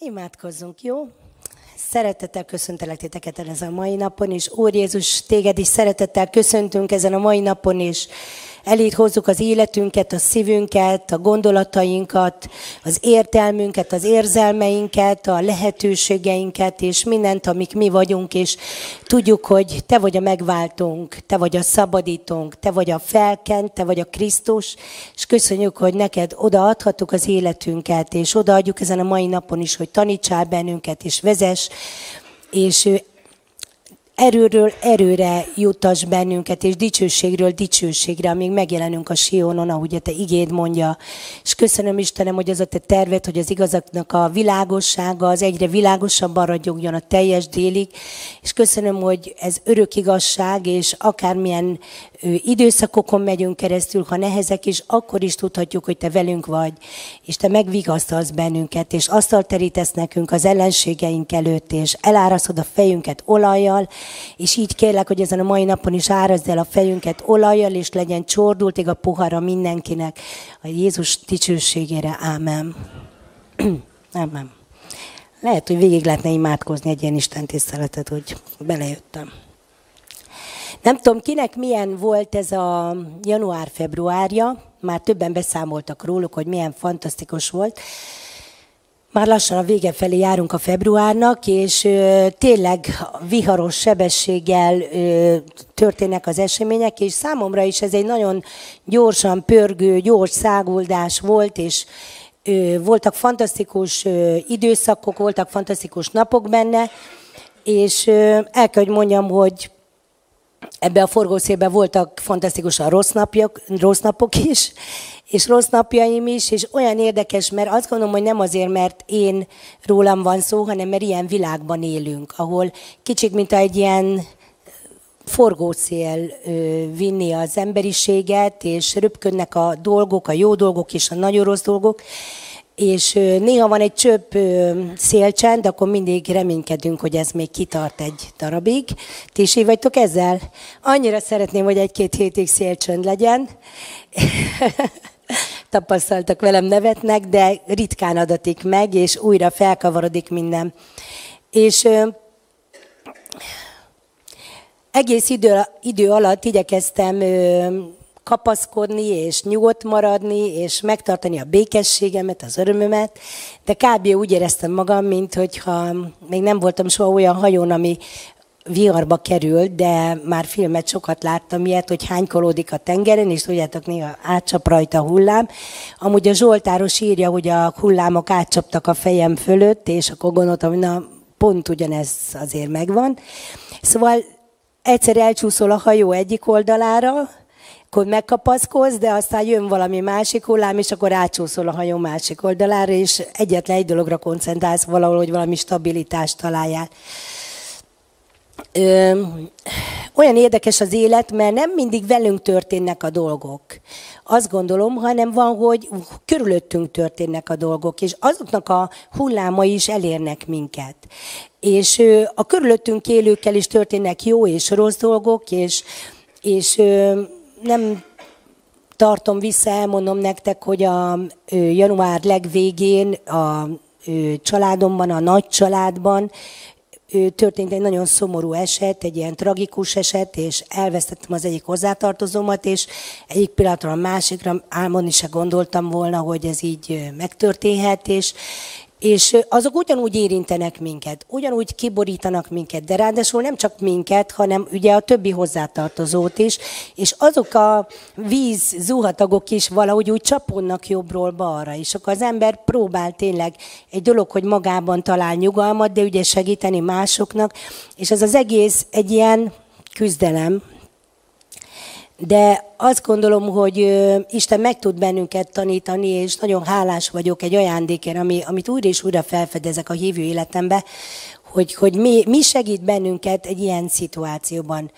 Imádkozzunk, jó? Szeretettel köszöntelek titeket ezen a mai napon, és Úr Jézus, téged is szeretettel köszöntünk ezen a mai napon, és Elét hozzuk az életünket, a szívünket, a gondolatainkat, az értelmünket, az érzelmeinket, a lehetőségeinket, és mindent, amik mi vagyunk, és tudjuk, hogy Te vagy a megváltónk, Te vagy a szabadítónk, Te vagy a felkent, Te vagy a Krisztus, és köszönjük, hogy neked odaadhatjuk az életünket, és odaadjuk ezen a mai napon is, hogy tanítsál bennünket, és vezess, és erőről erőre jutas bennünket, és dicsőségről dicsőségre, amíg megjelenünk a Sionon, ahogy a te igéd mondja. És köszönöm Istenem, hogy az a te terved, hogy az igazaknak a világossága az egyre világosabban ragyogjon a teljes délig, és köszönöm, hogy ez örök igazság, és akármilyen időszakokon megyünk keresztül, ha nehezek is, akkor is tudhatjuk, hogy te velünk vagy, és te megvigasztalsz bennünket, és asztalt terítesz nekünk az ellenségeink előtt, és eláraszod a fejünket olajjal, és így kérlek, hogy ezen a mai napon is árazd el a fejünket olajjal, és legyen csordultig a pohara mindenkinek, a Jézus dicsőségére. Ámen. Ámen. Lehet, hogy végig lehetne imádkozni egy ilyen Isten tiszteletet, hogy belejöttem. Nem tudom, kinek milyen volt ez a január-februárja, már többen beszámoltak róluk, hogy milyen fantasztikus volt. Már lassan a vége felé járunk a februárnak, és ö, tényleg viharos sebességgel ö, történnek az események, és számomra is ez egy nagyon gyorsan pörgő, gyors száguldás volt, és ö, voltak fantasztikus ö, időszakok, voltak fantasztikus napok benne, és ö, el kell, hogy mondjam, hogy ebbe a forgószélben voltak fantasztikusan rossz, napjak, rossz napok is, és rossz napjaim is, és olyan érdekes, mert azt gondolom, hogy nem azért, mert én rólam van szó, hanem mert ilyen világban élünk, ahol kicsit, mint egy ilyen forgószél vinni az emberiséget, és röpködnek a dolgok, a jó dolgok és a nagyon rossz dolgok, és néha van egy csöpp szélcsend, akkor mindig reménykedünk, hogy ez még kitart egy darabig. Ti is így vagytok ezzel? Annyira szeretném, hogy egy-két hétig szélcsönd legyen. Tapasztaltak velem, nevetnek, de ritkán adatik meg, és újra felkavarodik minden. És egész idő, idő alatt igyekeztem kapaszkodni, és nyugodt maradni, és megtartani a békességemet, az örömömet, de kb. úgy éreztem magam, mint hogyha még nem voltam soha olyan hajón, ami viharba került, de már filmet sokat láttam ilyet, hogy hánykolódik a tengeren, és tudjátok, néha átcsap rajta a hullám. Amúgy a Zsoltáros írja, hogy a hullámok átcsaptak a fejem fölött, és akkor gondoltam, hogy na, pont ugyanez azért megvan. Szóval egyszer elcsúszol a hajó egyik oldalára, akkor megkapaszkodsz, de aztán jön valami másik hullám, és akkor átcsúszol a hajó másik oldalára, és egyetlen egy dologra koncentrálsz valahol, hogy valami stabilitást találjál. Ö, olyan érdekes az élet, mert nem mindig velünk történnek a dolgok. Azt gondolom, hanem van, hogy körülöttünk történnek a dolgok, és azoknak a hullámai is elérnek minket. És ö, a körülöttünk élőkkel is történnek jó és rossz dolgok, és, és ö, nem tartom vissza, elmondom nektek, hogy a január legvégén a családomban, a nagy családban történt egy nagyon szomorú eset, egy ilyen tragikus eset, és elvesztettem az egyik hozzátartozómat, és egyik pillanatra a másikra álmodni se gondoltam volna, hogy ez így megtörténhet, és, és azok ugyanúgy érintenek minket, ugyanúgy kiborítanak minket, de ráadásul nem csak minket, hanem ugye a többi hozzátartozót is, és azok a víz zuhatagok is valahogy úgy csaponnak jobbról balra, és akkor az ember próbál tényleg egy dolog, hogy magában talál nyugalmat, de ugye segíteni másoknak, és ez az egész egy ilyen küzdelem, de azt gondolom, hogy Isten meg tud bennünket tanítani, és nagyon hálás vagyok egy ajándékért, ami, amit újra és újra felfedezek a hívő életembe, hogy, hogy mi, mi segít bennünket egy ilyen szituációban.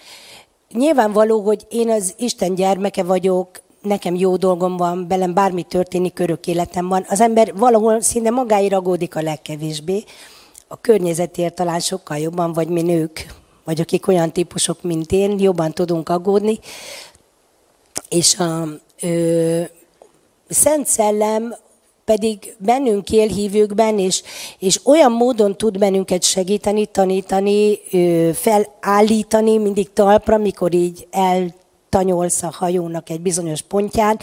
Nyilvánvaló, hogy én az Isten gyermeke vagyok, nekem jó dolgom van, velem bármi történik, örök életem van. Az ember valahol szinte magáira aggódik a legkevésbé, a környezetért talán sokkal jobban, vagy mi nők, vagy akik olyan típusok, mint én, jobban tudunk aggódni. És a ö, Szent Szellem pedig bennünk él hívőkben, és, és olyan módon tud bennünket segíteni, tanítani, felállítani mindig talpra, mikor így el tanyolsz a hajónak egy bizonyos pontján,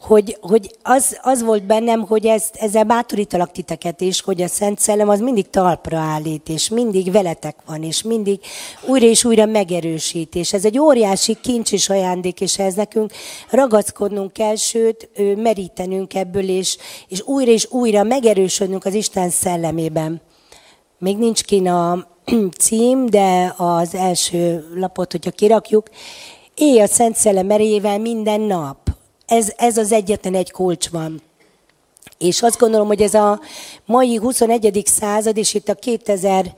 hogy, hogy az, az volt bennem, hogy ezt, ezzel bátorítalak titeket is, hogy a Szent Szellem az mindig talpra állít, és mindig veletek van, és mindig újra és újra megerősít, és ez egy óriási kincs és ajándék, és ez nekünk ragaszkodnunk kell, sőt, merítenünk ebből, és, és újra és újra megerősödnünk az Isten szellemében. Még nincs kin a cím, de az első lapot, hogyha kirakjuk, Élj a Szent Szellem erejével minden nap. Ez, ez az egyetlen egy kulcs van. És azt gondolom, hogy ez a mai 21. század, és itt a 2000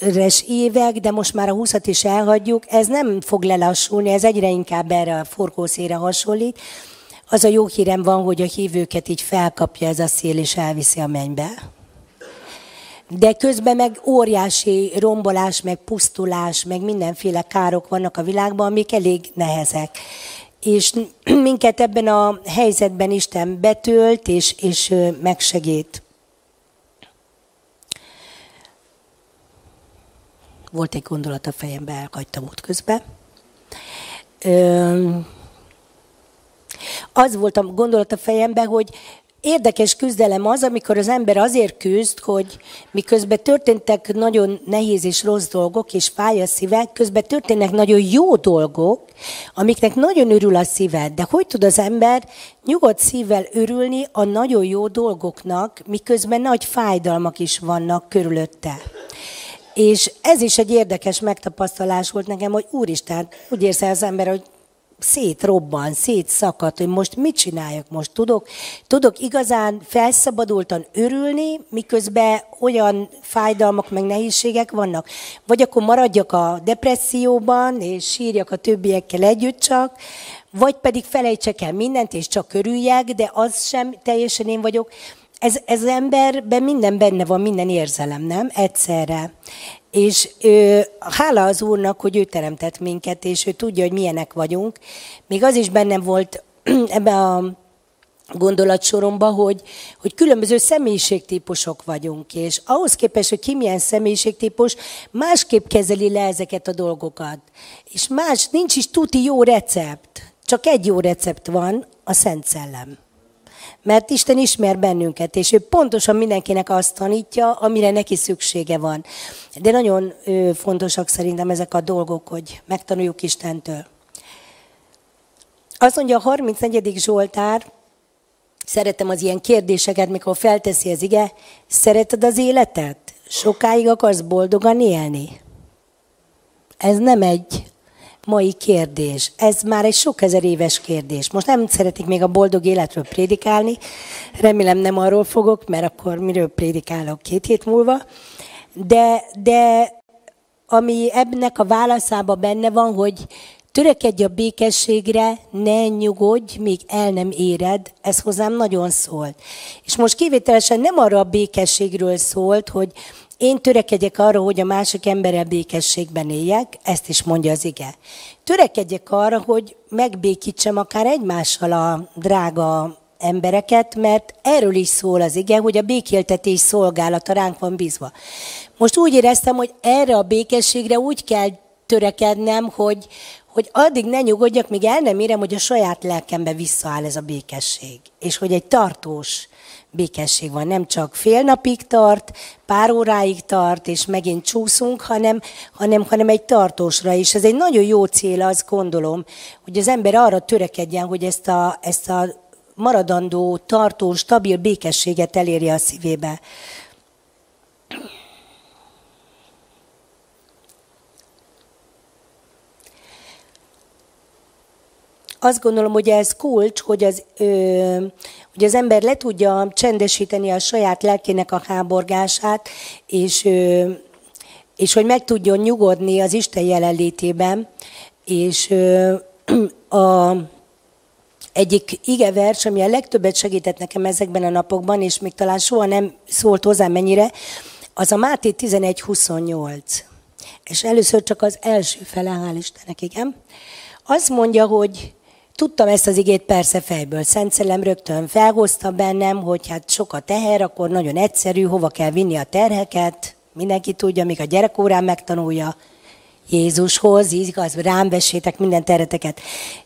es évek, de most már a 20-at is elhagyjuk, ez nem fog lelassulni, ez egyre inkább erre a forgószére hasonlít. Az a jó hírem van, hogy a hívőket így felkapja ez a szél, és elviszi a mennybe de közben meg óriási rombolás, meg pusztulás, meg mindenféle károk vannak a világban, amik elég nehezek. És minket ebben a helyzetben Isten betölt, és, és megsegít. Volt egy gondolat a fejembe, elhagytam ott közben. Az volt a gondolat a fejemben, hogy érdekes küzdelem az, amikor az ember azért küzd, hogy miközben történtek nagyon nehéz és rossz dolgok, és fáj a szíve, közben történnek nagyon jó dolgok, amiknek nagyon örül a szíve. De hogy tud az ember nyugodt szívvel örülni a nagyon jó dolgoknak, miközben nagy fájdalmak is vannak körülötte? És ez is egy érdekes megtapasztalás volt nekem, hogy úristen, úgy érzi az ember, hogy szétrobban, szétszakad, hogy most mit csináljak most. Tudok, tudok igazán felszabadultan örülni, miközben olyan fájdalmak meg nehézségek vannak. Vagy akkor maradjak a depresszióban, és sírjak a többiekkel együtt csak, vagy pedig felejtsek el mindent, és csak örüljek, de az sem teljesen én vagyok. Ez, ez emberben minden benne van, minden érzelem, nem? Egyszerre. És ő, hála az Úrnak, hogy ő teremtett minket, és ő tudja, hogy milyenek vagyunk. Még az is bennem volt ebbe a gondolatsoromba, hogy, hogy különböző személyiségtípusok vagyunk, és ahhoz képest, hogy ki milyen személyiségtípus, másképp kezeli le ezeket a dolgokat. És más, nincs is tuti jó recept, csak egy jó recept van, a Szent Szellem. Mert Isten ismer bennünket, és ő pontosan mindenkinek azt tanítja, amire neki szüksége van. De nagyon fontosak szerintem ezek a dolgok, hogy megtanuljuk Istentől. Azt mondja a 34. Zsoltár, szeretem az ilyen kérdéseket, mikor felteszi az ige, szereted az életet? Sokáig akarsz boldogan élni? Ez nem egy mai kérdés. Ez már egy sok ezer éves kérdés. Most nem szeretik még a boldog életről prédikálni, remélem nem arról fogok, mert akkor miről prédikálok két hét múlva, de, de ami ebnek a válaszába benne van, hogy törekedj a békességre, ne nyugodj, míg el nem éred, ez hozzám nagyon szólt. És most kivételesen nem arra a békességről szólt, hogy én törekedjek arra, hogy a másik emberrel békességben éljek, ezt is mondja az ige. Törekedjek arra, hogy megbékítsem akár egymással a drága embereket, mert erről is szól az ige, hogy a békéltetés szolgálata ránk van bízva. Most úgy éreztem, hogy erre a békességre úgy kell törekednem, hogy, hogy addig ne nyugodjak, míg el nem érem, hogy a saját lelkembe visszaáll ez a békesség. És hogy egy tartós békesség van. Nem csak fél napig tart, pár óráig tart, és megint csúszunk, hanem, hanem, hanem egy tartósra is. Ez egy nagyon jó cél, azt gondolom, hogy az ember arra törekedjen, hogy ezt a, ezt a maradandó, tartós, stabil békességet elérje a szívébe. Azt gondolom, hogy ez kulcs, hogy az, ö, hogy az ember le tudja csendesíteni a saját lelkének a háborgását, és, ö, és hogy meg tudjon nyugodni az Isten jelenlétében, és ö, a, egyik vers, ami a legtöbbet segített nekem ezekben a napokban, és még talán soha nem szólt hozzám mennyire, az a Máté 11.28. És először csak az első fele, hál' Istennek, igen. Azt mondja, hogy tudtam ezt az igét persze fejből. Szent Szellem rögtön felhozta bennem, hogy hát sok a teher, akkor nagyon egyszerű, hova kell vinni a terheket. Mindenki tudja, míg a gyerekórán megtanulja. Jézushoz, igaz, rám vessétek minden tereteket.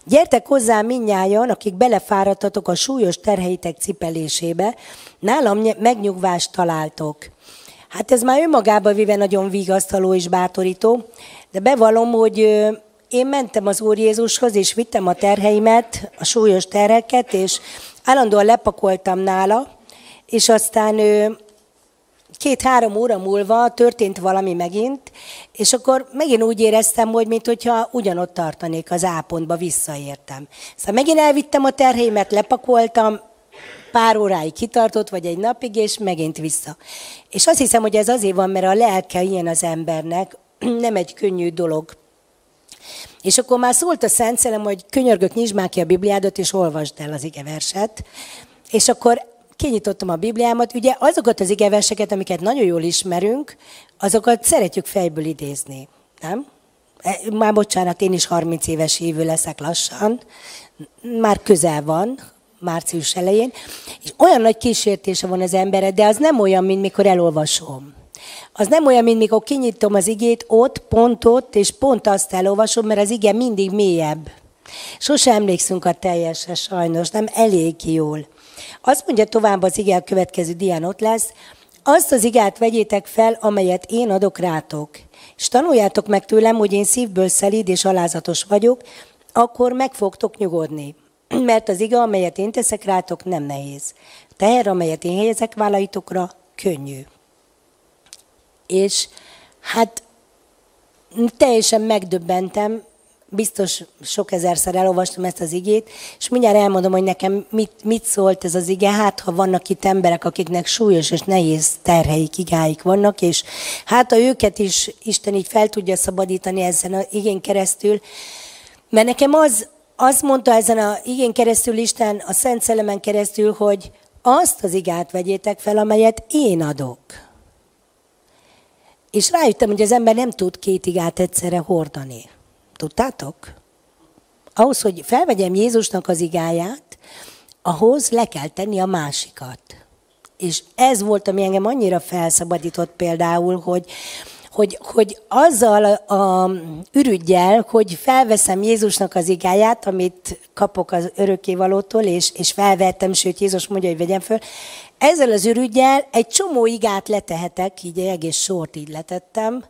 Gyertek hozzá minnyájan, akik belefáradtatok a súlyos terheitek cipelésébe, nálam megnyugvást találtok. Hát ez már önmagában véve nagyon vigasztaló és bátorító, de bevallom, hogy én mentem az Úr Jézushoz, és vittem a terheimet, a súlyos terheket, és állandóan lepakoltam nála, és aztán két-három óra múlva történt valami megint, és akkor megint úgy éreztem, hogy mintha ugyanott tartanék az ápontba, visszaértem. Szóval megint elvittem a terheimet, lepakoltam, pár óráig kitartott, vagy egy napig, és megint vissza. És azt hiszem, hogy ez azért van, mert a lelke ilyen az embernek, nem egy könnyű dolog. És akkor már szólt a Szent Szelem, hogy könyörgök, nyisd már ki a Bibliádat, és olvasd el az igeverset. És akkor kinyitottam a Bibliámat. Ugye azokat az igeverseket, amiket nagyon jól ismerünk, azokat szeretjük fejből idézni, nem? E, már bocsánat, én is 30 éves hívő leszek lassan. Már közel van, március elején. És olyan nagy kísértése van az emberre, de az nem olyan, mint mikor elolvasom. Az nem olyan, mint mikor kinyitom az igét, ott, pont ott, és pont azt elolvasom, mert az ige mindig mélyebb. Sose emlékszünk a teljesre sajnos, nem elég jól. Azt mondja tovább az ige, a következő dián ott lesz, azt az igát vegyétek fel, amelyet én adok rátok. És tanuljátok meg tőlem, hogy én szívből szelíd és alázatos vagyok, akkor meg fogtok nyugodni. Mert az iga, amelyet én teszek rátok, nem nehéz. Teher, amelyet én helyezek vállaitokra, könnyű. És hát teljesen megdöbbentem, biztos sok ezerszer elolvastam ezt az igét, és mindjárt elmondom, hogy nekem mit, mit szólt ez az ige, hát ha vannak itt emberek, akiknek súlyos és nehéz terheik, igáik vannak, és hát ha őket is Isten így fel tudja szabadítani ezen az igén keresztül, mert nekem az, azt mondta ezen a igén keresztül Isten, a Szent Szelemen keresztül, hogy azt az igát vegyétek fel, amelyet én adok. És rájöttem, hogy az ember nem tud két igát egyszerre hordani. Tudtátok? Ahhoz, hogy felvegyem Jézusnak az igáját, ahhoz le kell tenni a másikat. És ez volt, ami engem annyira felszabadított például, hogy, hogy, hogy azzal a ürügyel, hogy felveszem Jézusnak az igáját, amit kapok az örökkévalótól, és, és felvettem, sőt Jézus mondja, hogy vegyem föl, ezzel az ürügyel egy csomó igát letehetek, így egy egész sort így letettem,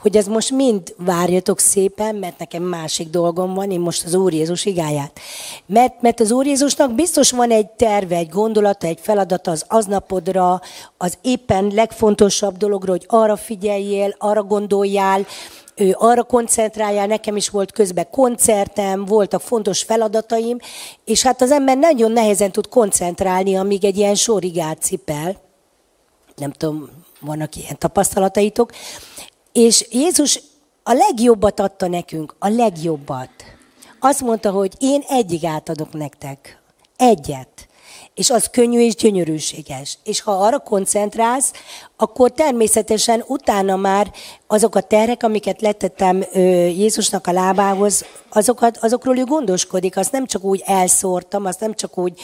hogy ez most mind várjatok szépen, mert nekem másik dolgom van, én most az Úr Jézus igáját. Mert, mert az Úr Jézusnak biztos van egy terve, egy gondolata, egy feladata az aznapodra, az éppen legfontosabb dologra, hogy arra figyeljél, arra gondoljál, ő arra koncentráljál, nekem is volt közben koncertem, voltak fontos feladataim, és hát az ember nagyon nehezen tud koncentrálni, amíg egy ilyen sorigát cipel. Nem tudom, vannak ilyen tapasztalataitok. És Jézus a legjobbat adta nekünk, a legjobbat. Azt mondta, hogy én egyig átadok nektek. Egyet. És az könnyű és gyönyörűséges. És ha arra koncentrálsz, akkor természetesen utána már azok a terhek, amiket letettem Jézusnak a lábához, azokat, azokról ő gondoskodik. Azt nem csak úgy elszórtam, azt nem csak úgy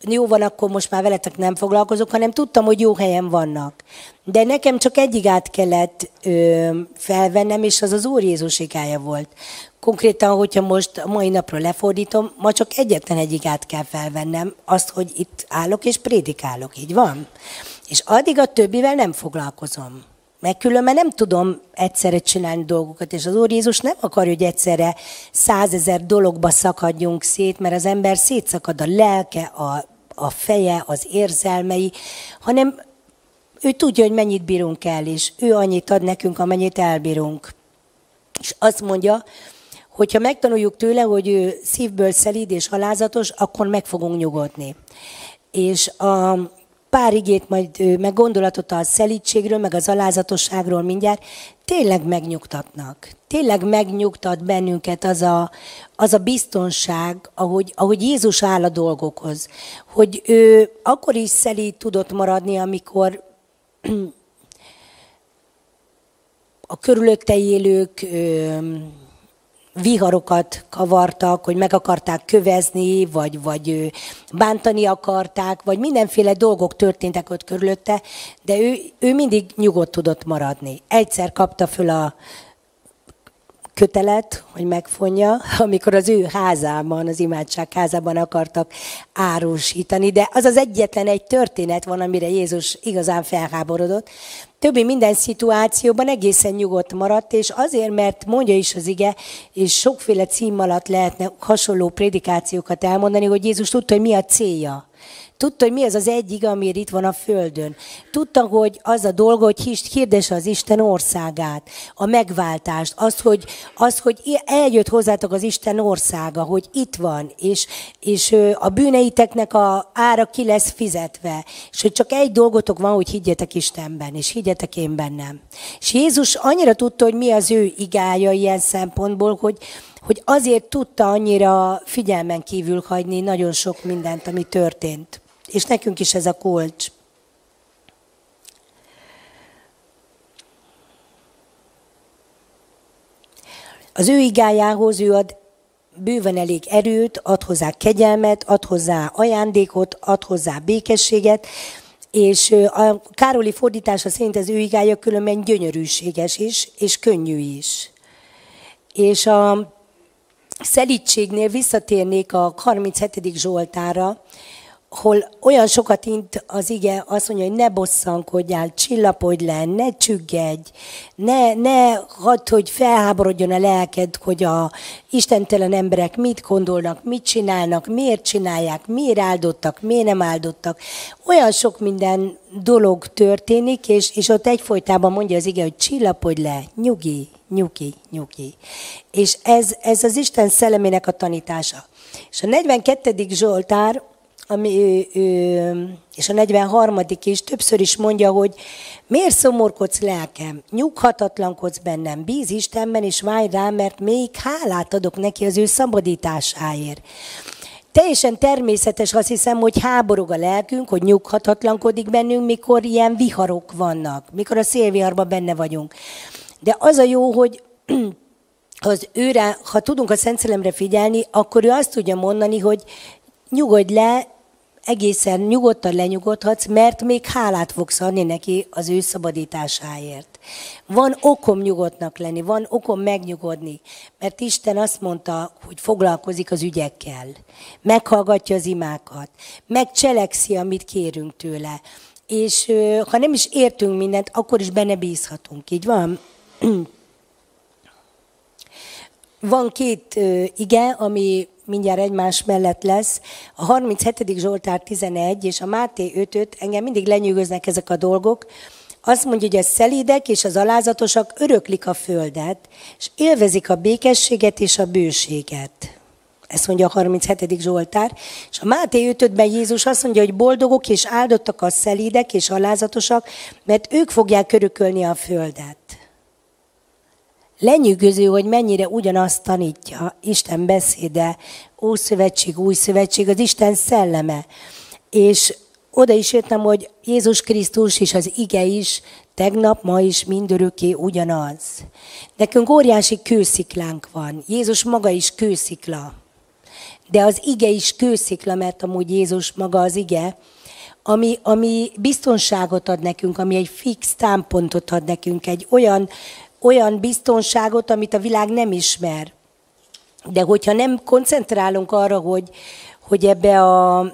jó van, akkor most már veletek nem foglalkozok, hanem tudtam, hogy jó helyen vannak. De nekem csak egyig át kellett ö, felvennem, és az az Úr Jézus volt. Konkrétan, hogyha most a mai napról lefordítom, ma csak egyetlen egyig kell felvennem, azt, hogy itt állok és prédikálok, így van. És addig a többivel nem foglalkozom. Mert különben nem tudom egyszerre csinálni dolgokat, és az Úr Jézus nem akar, hogy egyszerre százezer dologba szakadjunk szét, mert az ember szétszakad a lelke, a a feje, az érzelmei, hanem ő tudja, hogy mennyit bírunk el, és ő annyit ad nekünk, amennyit elbírunk. És azt mondja, hogyha megtanuljuk tőle, hogy ő szívből szelíd és halázatos, akkor meg fogunk nyugodni. És a pár igét, majd meg gondolatot a szelítségről, meg az alázatosságról mindjárt, tényleg megnyugtatnak. Tényleg megnyugtat bennünket az a, az a biztonság, ahogy, ahogy Jézus áll a dolgokhoz. Hogy ő akkor is szelít tudott maradni, amikor a körülötte élők viharokat kavartak, hogy meg akarták kövezni, vagy, vagy bántani akarták, vagy mindenféle dolgok történtek ott körülötte, de ő, ő mindig nyugodt tudott maradni. Egyszer kapta föl a kötelet, hogy megfonja, amikor az ő házában, az imádság házában akartak árusítani, de az az egyetlen egy történet van, amire Jézus igazán felháborodott. Többi minden szituációban egészen nyugodt maradt, és azért, mert mondja is az ige, és sokféle cím alatt lehetne hasonló prédikációkat elmondani, hogy Jézus tudta, hogy mi a célja Tudta, hogy mi az az egyik, amiért itt van a Földön. Tudta, hogy az a dolga, hogy hirdesse az Isten országát, a megváltást, az, hogy, az, hogy eljött hozzátok az Isten országa, hogy itt van, és, és a bűneiteknek a ára ki lesz fizetve, és hogy csak egy dolgotok van, hogy higgyetek Istenben, és higgyetek én bennem. És Jézus annyira tudta, hogy mi az ő igája ilyen szempontból, hogy, hogy azért tudta annyira figyelmen kívül hagyni nagyon sok mindent, ami történt. És nekünk is ez a kulcs. Az ő igájához ő ad bőven elég erőt, ad hozzá kegyelmet, ad hozzá ajándékot, ad hozzá békességet, és a Károli fordítása szerint az ő igája különben gyönyörűséges is, és könnyű is. És a szelítségnél visszatérnék a 37. Zsoltára, hol olyan sokat int az ige, azt mondja, hogy ne bosszankodjál, csillapodj le, ne csüggedj, ne, ne hadd, hogy felháborodjon a lelked, hogy a istentelen emberek mit gondolnak, mit csinálnak, miért csinálják, miért áldottak, miért nem áldottak. Olyan sok minden dolog történik, és, és ott egyfolytában mondja az ige, hogy csillapodj le, nyugi, nyugi, nyugi. És ez, ez az Isten szellemének a tanítása. És a 42. Zsoltár, ami, ő, ő, és a 43. is többször is mondja, hogy miért szomorkodsz lelkem, nyughatatlankodsz bennem, bíz Istenben, és várj rá, mert még hálát adok neki az ő szabadításáért. Teljesen természetes azt hiszem, hogy háborog a lelkünk, hogy nyughatatlankodik bennünk, mikor ilyen viharok vannak, mikor a szélviharban benne vagyunk. De az a jó, hogy az őre, ha tudunk a Szent Szelemre figyelni, akkor ő azt tudja mondani, hogy nyugodj le, egészen nyugodtan lenyugodhatsz, mert még hálát fogsz adni neki az ő szabadításáért. Van okom nyugodtnak lenni, van okom megnyugodni, mert Isten azt mondta, hogy foglalkozik az ügyekkel, meghallgatja az imákat, megcselekszi, amit kérünk tőle. És ha nem is értünk mindent, akkor is benne bízhatunk. Így van? Van két ige, ami mindjárt egymás mellett lesz. A 37. Zsoltár 11 és a Máté 5 engem mindig lenyűgöznek ezek a dolgok. Azt mondja, hogy a szelídek és az alázatosak öröklik a földet, és élvezik a békességet és a bőséget. Ezt mondja a 37. Zsoltár. És a Máté 5 Jézus azt mondja, hogy boldogok és áldottak a szelídek és alázatosak, mert ők fogják körökölni a földet. Lenyűgöző, hogy mennyire ugyanazt tanítja Isten beszéde, Ószövetség, Új Szövetség, az Isten szelleme. És oda is jöttem, hogy Jézus Krisztus és az ige is tegnap, ma is mindörökké ugyanaz. Nekünk óriási kősziklánk van. Jézus maga is kőszikla. De az ige is kőszikla, mert amúgy Jézus maga az ige, ami, ami biztonságot ad nekünk, ami egy fix támpontot ad nekünk, egy olyan olyan biztonságot, amit a világ nem ismer. De hogyha nem koncentrálunk arra, hogy, hogy ebbe a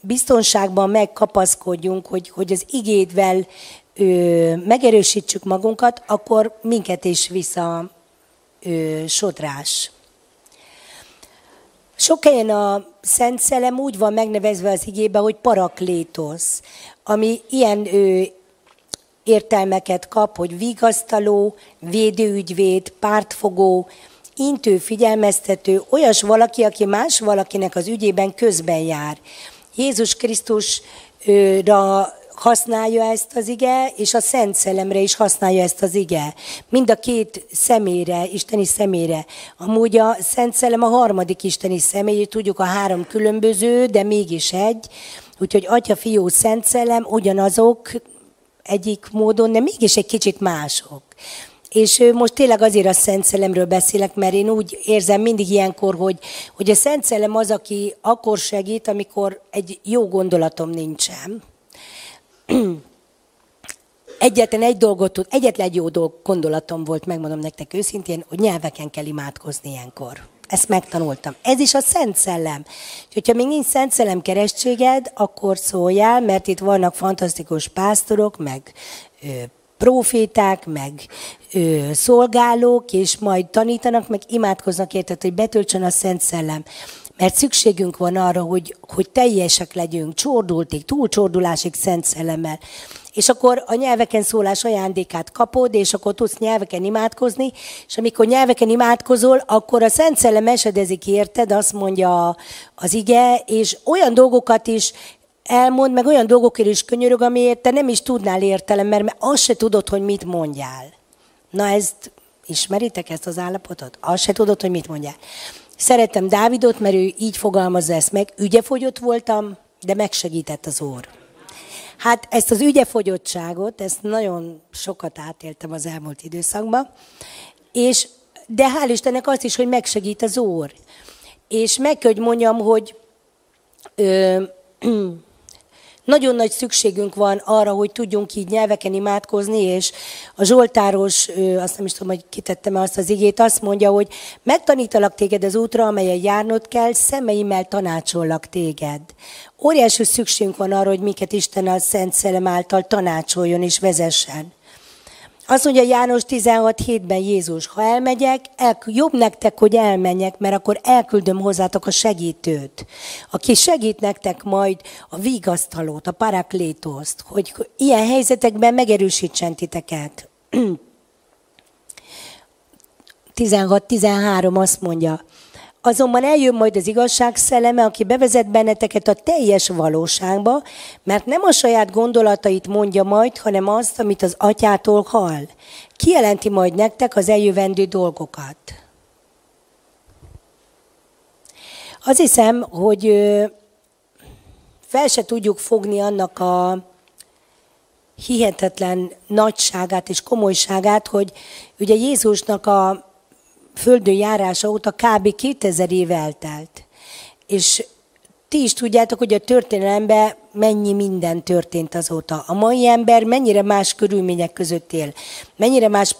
biztonságban megkapaszkodjunk, hogy, hogy az igédvel ö, megerősítsük magunkat, akkor minket is vissza ö, sodrás. Sok helyen a Szent Szellem úgy van megnevezve az igébe, hogy paraklétosz, ami ilyen ö, értelmeket kap, hogy vigasztaló, védőügyvéd, pártfogó, intő, figyelmeztető, olyas valaki, aki más valakinek az ügyében közben jár. Jézus Krisztusra használja ezt az ige, és a Szent Szellemre is használja ezt az ige. Mind a két személyre, isteni személyre. Amúgy a Szent Szellem a harmadik isteni személy, tudjuk a három különböző, de mégis egy. Úgyhogy Atya, Fiú, Szent Szellem ugyanazok, egyik módon, de mégis egy kicsit mások. És most tényleg azért a Szent Szellemről beszélek, mert én úgy érzem mindig ilyenkor, hogy, hogy a Szent Szellem az, aki akkor segít, amikor egy jó gondolatom nincsen. Egyetlen egy dolgot tud, egyetlen egy jó dolg, gondolatom volt, megmondom nektek őszintén, hogy nyelveken kell imádkozni ilyenkor. Ezt megtanultam. Ez is a Szent Szellem. Hogyha még nincs Szent Szellem keresztséged, akkor szóljál, mert itt vannak fantasztikus pásztorok, meg ö, proféták, meg ö, szolgálók, és majd tanítanak, meg imádkoznak érted, hogy betöltsön a Szent Szellem. Mert szükségünk van arra, hogy, hogy teljesek legyünk, csordultig, túlcsordulásig Szent Szellemmel és akkor a nyelveken szólás ajándékát kapod, és akkor tudsz nyelveken imádkozni, és amikor nyelveken imádkozol, akkor a Szent Szellem esedezik érted, azt mondja az ige, és olyan dolgokat is elmond, meg olyan dolgokért is könyörög, amiért te nem is tudnál értelem, mert azt se tudod, hogy mit mondjál. Na ezt ismeritek ezt az állapotot? Azt se tudod, hogy mit mondjál. Szeretem Dávidot, mert ő így fogalmazza ezt meg. Ügyefogyott voltam, de megsegített az Úr. Hát ezt az ügyefogyottságot, ezt nagyon sokat átéltem az elmúlt időszakban, és, de hál' Istennek azt is, hogy megsegít az Úr. És meg kell, hogy mondjam, hogy ö, nagyon nagy szükségünk van arra, hogy tudjunk így nyelveken imádkozni, és a Zsoltáros, azt nem is tudom, hogy kitettem azt az igét, azt mondja, hogy megtanítalak téged az útra, amelyen járnod kell, szemeimmel tanácsollak téged. Óriási szükségünk van arra, hogy miket Isten a Szent Szellem által tanácsoljon és vezessen. Azt mondja János 16.7-ben Jézus, ha elmegyek, el, jobb nektek, hogy elmenjek, mert akkor elküldöm hozzátok a segítőt, aki segít nektek majd a vigasztalót, a paraklétoszt, hogy ilyen helyzetekben megerősítsen titeket. 16-13 azt mondja, Azonban eljön majd az igazság szelleme, aki bevezet benneteket a teljes valóságba, mert nem a saját gondolatait mondja majd, hanem azt, amit az atyától hall. Kijelenti majd nektek az eljövendő dolgokat. Azt hiszem, hogy fel se tudjuk fogni annak a hihetetlen nagyságát és komolyságát, hogy ugye Jézusnak a földön járása óta kb. 2000 év eltelt. És ti is tudjátok, hogy a történelemben mennyi minden történt azóta. A mai ember mennyire más körülmények között él, mennyire más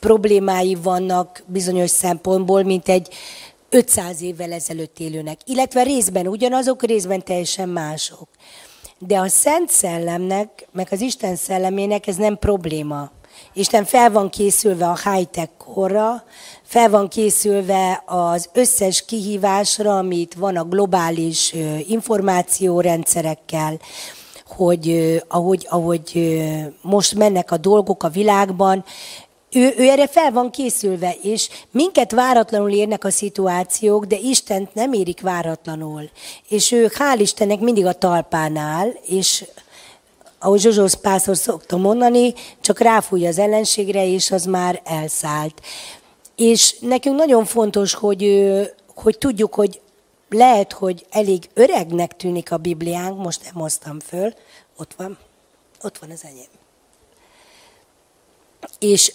problémái vannak bizonyos szempontból, mint egy 500 évvel ezelőtt élőnek. Illetve részben ugyanazok, részben teljesen mások. De a Szent Szellemnek, meg az Isten szellemének ez nem probléma. Isten fel van készülve a high-tech korra, fel van készülve az összes kihívásra, amit van a globális információrendszerekkel, hogy ahogy, ahogy most mennek a dolgok a világban, ő, ő erre fel van készülve, és minket váratlanul érnek a szituációk, de Istent nem érik váratlanul. És ő hál' Istennek mindig a talpánál, és ahogy Zsozsósz Pászor szokta mondani, csak ráfúj az ellenségre, és az már elszállt. És nekünk nagyon fontos, hogy, hogy tudjuk, hogy lehet, hogy elég öregnek tűnik a Bibliánk, most nem hoztam föl, ott van, ott van az enyém. És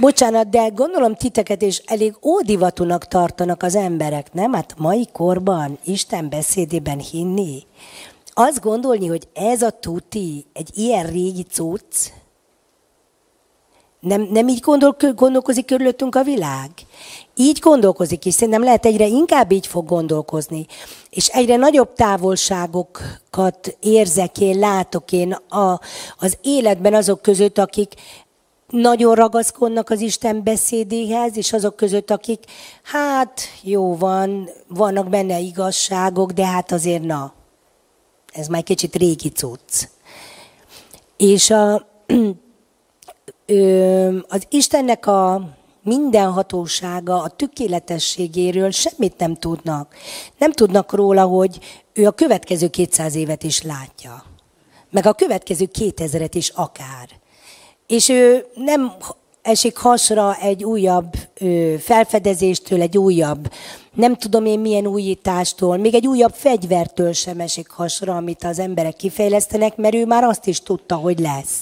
bocsánat, de gondolom titeket is elég ódivatúnak tartanak az emberek, nem? Hát mai korban Isten beszédében hinni. Azt gondolni, hogy ez a tuti egy ilyen régi cucc, nem, nem így gondol, gondolkozik körülöttünk a világ? Így gondolkozik, és szerintem lehet egyre inkább így fog gondolkozni. És egyre nagyobb távolságokat érzek én, látok én a, az életben azok között, akik nagyon ragaszkodnak az Isten beszédéhez, és azok között, akik, hát jó van, vannak benne igazságok, de hát azért na, ez már kicsit régi cucc. És a, az Istennek a mindenhatósága, a tökéletességéről semmit nem tudnak. Nem tudnak róla, hogy ő a következő 200 évet is látja. Meg a következő 2000-et is akár. És ő nem esik hasra egy újabb felfedezéstől, egy újabb, nem tudom én milyen újítástól, még egy újabb fegyvertől sem esik hasra, amit az emberek kifejlesztenek, mert ő már azt is tudta, hogy lesz.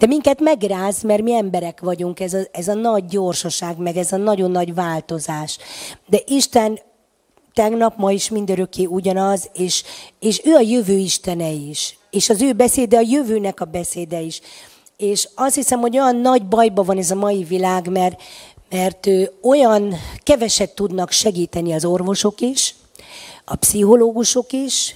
De minket megráz, mert mi emberek vagyunk, ez a, ez a nagy gyorsaság, meg ez a nagyon nagy változás. De Isten tegnap, ma is mindörökké ugyanaz, és, és ő a jövő Istene is. És az ő beszéde a jövőnek a beszéde is. És azt hiszem, hogy olyan nagy bajban van ez a mai világ, mert, mert olyan keveset tudnak segíteni az orvosok is, a pszichológusok is.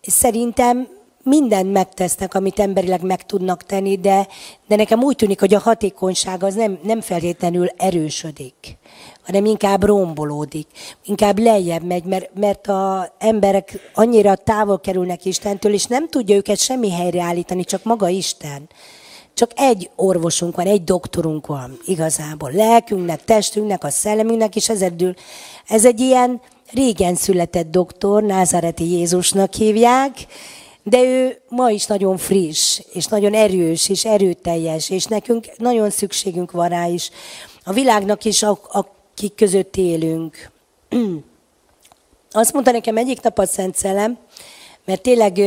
Szerintem mindent megtesznek, amit emberileg meg tudnak tenni, de, de nekem úgy tűnik, hogy a hatékonyság az nem, nem feltétlenül erősödik, hanem inkább rombolódik, inkább lejjebb megy, mert, mert az emberek annyira távol kerülnek Istentől, és nem tudja őket semmi helyreállítani, csak maga Isten. Csak egy orvosunk van, egy doktorunk van igazából. Lelkünknek, testünknek, a szellemünknek, és ezedül, ez egy ilyen régen született doktor, Názareti Jézusnak hívják, de ő ma is nagyon friss, és nagyon erős, és erőteljes, és nekünk nagyon szükségünk van rá is. A világnak is, akik között élünk. Azt mondta nekem egyik nap a Szent Szellem, mert tényleg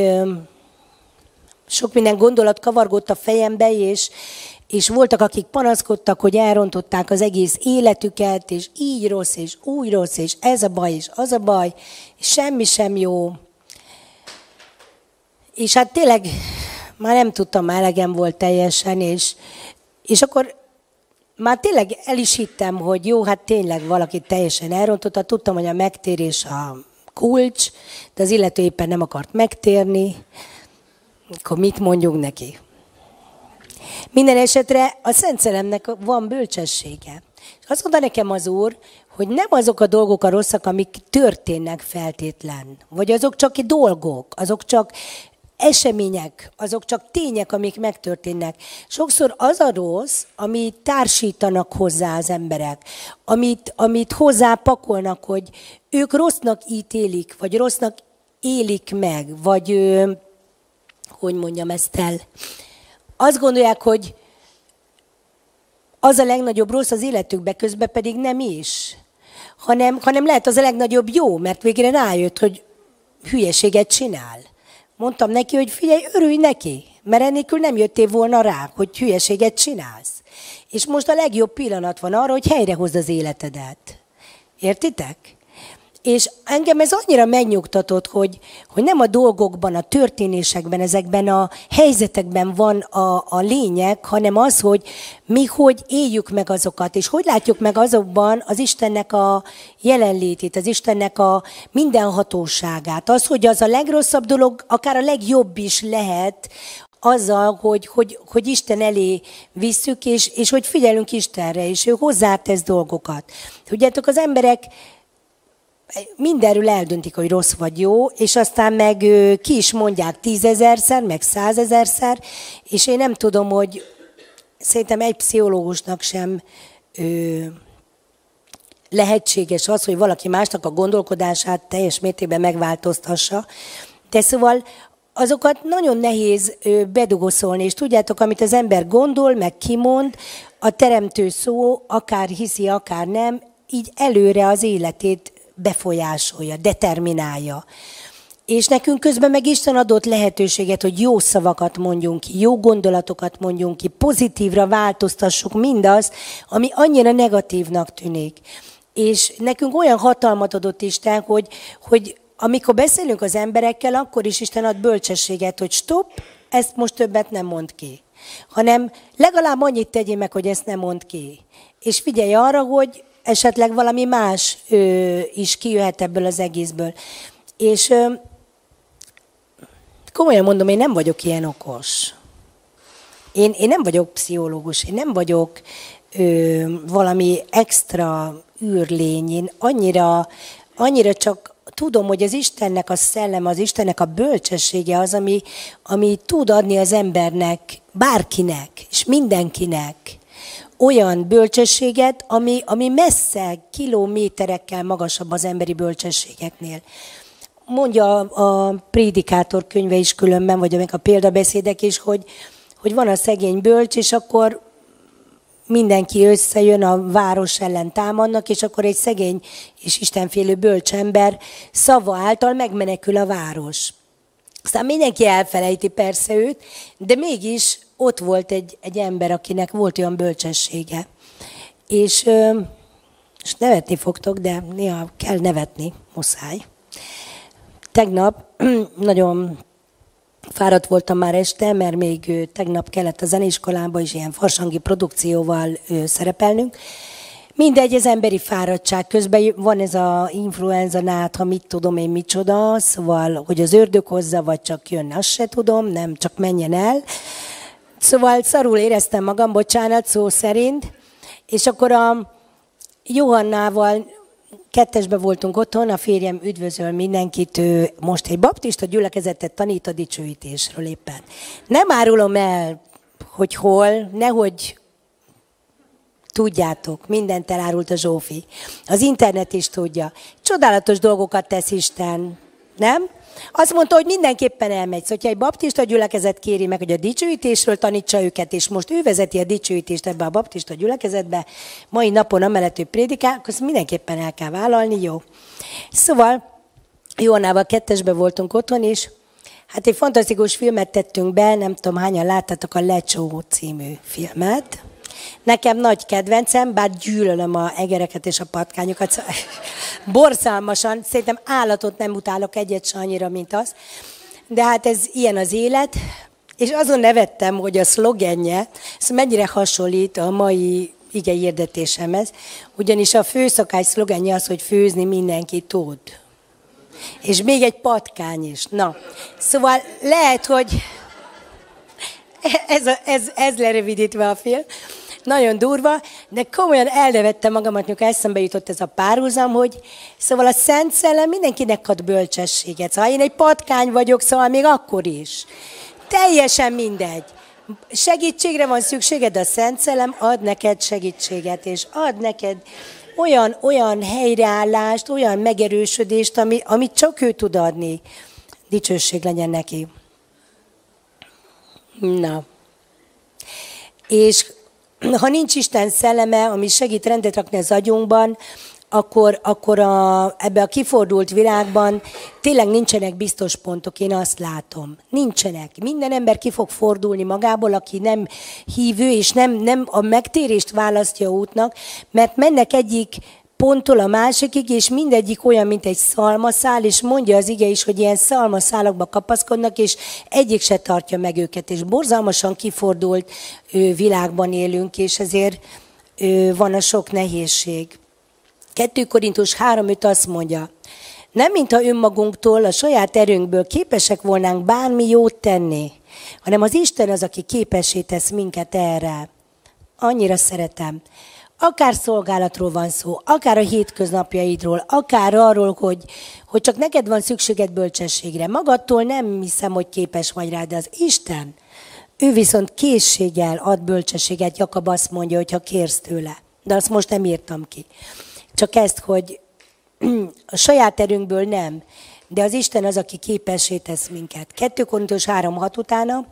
sok minden gondolat kavargott a fejembe, és, és voltak, akik panaszkodtak, hogy elrontották az egész életüket, és így rossz, és úgy rossz, és ez a baj, és az a baj, és semmi sem jó. És hát tényleg már nem tudtam, elegem volt teljesen, és, és akkor már tényleg el is hittem, hogy jó, hát tényleg valaki teljesen elrontotta. Tudtam, hogy a megtérés a kulcs, de az illető éppen nem akart megtérni. Akkor mit mondjunk neki? Minden esetre a Szent Szellemnek van bölcsessége. És azt mondta nekem az Úr, hogy nem azok a dolgok a rosszak, amik történnek feltétlen, vagy azok csak dolgok, azok csak események, azok csak tények, amik megtörténnek. Sokszor az a rossz, amit társítanak hozzá az emberek, amit, amit hozzá pakolnak, hogy ők rossznak ítélik, vagy rossznak élik meg, vagy hogy mondjam ezt el. Azt gondolják, hogy az a legnagyobb rossz az életükbe, közben pedig nem is. Hanem, hanem lehet az a legnagyobb jó, mert végre rájött, hogy hülyeséget csinál. Mondtam neki, hogy figyelj, örülj neki, mert ennélkül nem jöttél volna rá, hogy hülyeséget csinálsz. És most a legjobb pillanat van arra, hogy helyrehozd az életedet. Értitek? És engem ez annyira megnyugtatott, hogy, hogy nem a dolgokban, a történésekben, ezekben a helyzetekben van a, a lényeg, hanem az, hogy mi hogy éljük meg azokat, és hogy látjuk meg azokban az Istennek a jelenlétét, az Istennek a mindenhatóságát. Az, hogy az a legrosszabb dolog, akár a legjobb is lehet, azzal, hogy, hogy, hogy Isten elé visszük, és, és hogy figyelünk Istenre, és ő hozzátesz dolgokat. Tudjátok, az emberek mindenről eldöntik, hogy rossz vagy jó, és aztán meg ki is mondják tízezerszer, meg százezerszer, és én nem tudom, hogy szerintem egy pszichológusnak sem ö, lehetséges az, hogy valaki másnak a gondolkodását teljes mértékben megváltoztassa. De szóval azokat nagyon nehéz bedugoszolni, és tudjátok, amit az ember gondol, meg kimond, a teremtő szó, akár hiszi, akár nem, így előre az életét befolyásolja, determinálja. És nekünk közben meg Isten adott lehetőséget, hogy jó szavakat mondjunk ki, jó gondolatokat mondjunk ki, pozitívra változtassuk mindazt, ami annyira negatívnak tűnik. És nekünk olyan hatalmat adott Isten, hogy, hogy amikor beszélünk az emberekkel, akkor is Isten ad bölcsességet, hogy stop, ezt most többet nem mond ki. Hanem legalább annyit tegyél meg, hogy ezt nem mond ki. És figyelj arra, hogy esetleg valami más ö, is kijöhet ebből az egészből. És ö, komolyan mondom, én nem vagyok ilyen okos. Én, én nem vagyok pszichológus, én nem vagyok ö, valami extra űrlény, én annyira, annyira csak tudom, hogy az Istennek a szellem, az Istennek a bölcsessége az, ami, ami tud adni az embernek, bárkinek, és mindenkinek olyan bölcsességet, ami, ami messze kilométerekkel magasabb az emberi bölcsességeknél. Mondja a, a prédikátor könyve is különben, vagy amik a példabeszédek is, hogy, hogy van a szegény bölcs, és akkor mindenki összejön, a város ellen támadnak, és akkor egy szegény és istenfélő bölcsember szava által megmenekül a város. Aztán mindenki elfelejti persze őt, de mégis ott volt egy, egy ember, akinek volt olyan bölcsessége. És, és nevetni fogtok, de néha kell nevetni, muszáj. Tegnap nagyon fáradt voltam már este, mert még tegnap kellett a zeneiskolába is ilyen farsangi produkcióval szerepelnünk. Mindegy, ez emberi fáradtság. Közben van ez a influenza nát, ha mit tudom én micsoda, szóval, hogy az ördög hozza, vagy csak jön, azt se tudom, nem, csak menjen el. Szóval szarul éreztem magam, bocsánat, szó szerint. És akkor a Johannával kettesbe voltunk otthon, a férjem üdvözöl mindenkit, ő most egy baptista gyülekezetet tanít a dicsőítésről éppen. Nem árulom el, hogy hol, nehogy tudjátok, mindent elárult a Zsófi. Az internet is tudja. Csodálatos dolgokat tesz Isten, nem? Azt mondta, hogy mindenképpen elmegy. Szóval, egy baptista gyülekezet kéri meg, hogy a dicsőítésről tanítsa őket, és most ő vezeti a dicsőítést ebbe a baptista gyülekezetbe, mai napon amellett ő prédikál, akkor mindenképpen el kell vállalni, jó. Szóval Jónával kettesbe voltunk otthon, és hát egy fantasztikus filmet tettünk be, nem tudom hányan láttatok a Lecsó című filmet. Nekem nagy kedvencem, bár gyűlölöm a egereket és a patkányokat. Szóval borzalmasan, szerintem állatot nem utálok egyet se annyira, mint az. De hát ez ilyen az élet. És azon nevettem, hogy a szlogenje, ez mennyire hasonlít a mai ige hirdetésemhez, ugyanis a főszakály szlogenje az, hogy főzni mindenki tud. És még egy patkány is. Na, szóval lehet, hogy ez, a, ez, ez lerövidítve a film. Nagyon durva, de komolyan elnevettem magamat, amikor eszembe jutott ez a párhuzam, hogy szóval a Szent Szellem mindenkinek ad bölcsességet. Szóval én egy patkány vagyok, szóval még akkor is. Teljesen mindegy. Segítségre van szükséged, a Szent Szellem ad neked segítséget, és ad neked olyan, olyan helyreállást, olyan megerősödést, ami, amit csak ő tud adni. Dicsőség legyen neki. Na. És ha nincs Isten szelleme, ami segít rendet rakni az agyunkban, akkor, akkor a, ebbe a kifordult világban tényleg nincsenek biztos pontok, én azt látom. Nincsenek. Minden ember ki fog fordulni magából, aki nem hívő, és nem, nem a megtérést választja útnak, mert mennek egyik ponttól a másikig, és mindegyik olyan, mint egy szalmaszál, és mondja az ige is, hogy ilyen szalmaszálakba kapaszkodnak, és egyik se tartja meg őket, és borzalmasan kifordult világban élünk, és ezért van a sok nehézség. 2 Korintus 3.5 azt mondja, nem mintha önmagunktól, a saját erőnkből képesek volnánk bármi jót tenni, hanem az Isten az, aki képessé tesz minket erre. Annyira szeretem. Akár szolgálatról van szó, akár a hétköznapjaidról, akár arról, hogy, hogy csak neked van szükséged bölcsességre. Magadtól nem hiszem, hogy képes vagy rá, de az Isten, ő viszont készséggel ad bölcsességet, Jakab azt mondja, hogyha kérsz tőle. De azt most nem írtam ki. Csak ezt, hogy a saját erőnkből nem, de az Isten az, aki képessé tesz minket. 2 Korintus 3.6 utána,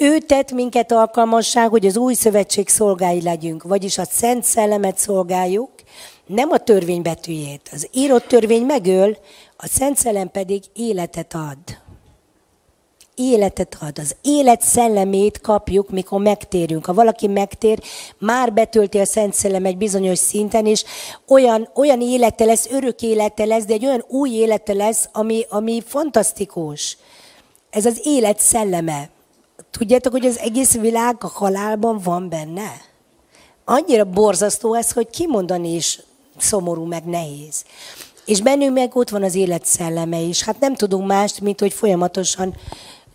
ő tett minket alkalmassá, hogy az új szövetség szolgái legyünk, vagyis a Szent Szellemet szolgáljuk, nem a törvény betűjét. Az írott törvény megöl, a Szent Szellem pedig életet ad. Életet ad. Az élet szellemét kapjuk, mikor megtérünk. Ha valaki megtér, már betölti a Szent Szellem egy bizonyos szinten, és olyan, olyan élete lesz, örök élete lesz, de egy olyan új élete lesz, ami, ami fantasztikus. Ez az élet szelleme. Tudjátok, hogy az egész világ a halálban van benne? Annyira borzasztó ez, hogy kimondani is szomorú, meg nehéz. És bennünk meg ott van az élet szelleme is. Hát nem tudunk mást, mint hogy folyamatosan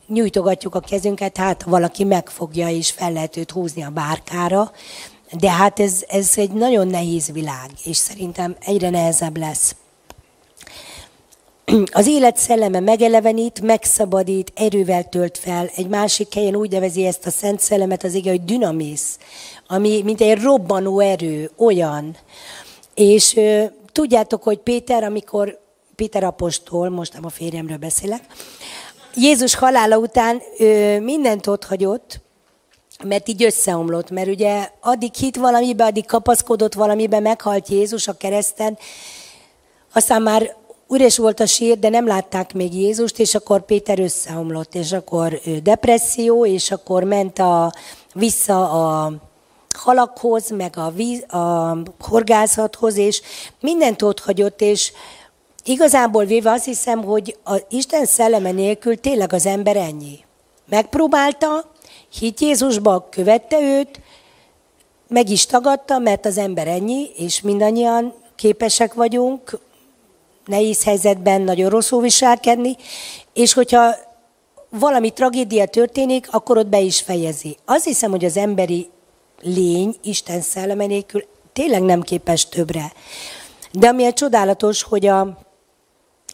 nyújtogatjuk a kezünket, hát valaki megfogja és fel lehet őt húzni a bárkára. De hát ez, ez egy nagyon nehéz világ, és szerintem egyre nehezebb lesz. Az élet szelleme megelevenít, megszabadít, erővel tölt fel. Egy másik helyen úgy nevezi ezt a szent szellemet az ige, hogy dünamisz, ami mint egy robbanó erő, olyan. És ö, tudjátok, hogy Péter, amikor Péter apostol, most nem a férjemről beszélek, Jézus halála után ö, mindent ott hagyott, mert így összeomlott, mert ugye addig hit valamibe, addig kapaszkodott valamibe, meghalt Jézus a kereszten, aztán már üres volt a sír, de nem látták még Jézust, és akkor Péter összeomlott, és akkor depresszió, és akkor ment a, vissza a halakhoz, meg a, víz, a horgászathoz, és mindent ott hagyott, és igazából véve azt hiszem, hogy az Isten szelleme nélkül tényleg az ember ennyi. Megpróbálta, hit Jézusba, követte őt, meg is tagadta, mert az ember ennyi, és mindannyian képesek vagyunk nehéz helyzetben nagyon rosszul viselkedni, és hogyha valami tragédia történik, akkor ott be is fejezi. Azt hiszem, hogy az emberi lény Isten szelleme nélkül tényleg nem képes többre. De ami egy csodálatos, hogy a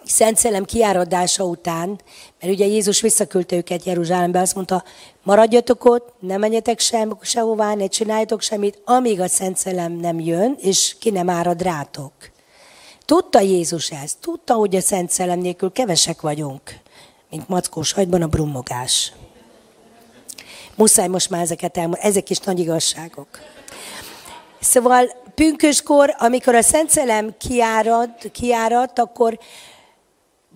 Szent Szellem kiáradása után, mert ugye Jézus visszaküldte őket Jeruzsálembe, azt mondta, maradjatok ott, ne menjetek sem, sehová, ne csináljatok semmit, amíg a Szent Szellem nem jön, és ki nem árad rátok. Tudta Jézus ezt, tudta, hogy a Szent Szellem nélkül kevesek vagyunk, mint mackós hagyban a brummogás. Muszáj most már ezeket elmondani, ezek is nagy igazságok. Szóval pünköskor, amikor a Szent Szellem kiárad, kiáradt, akkor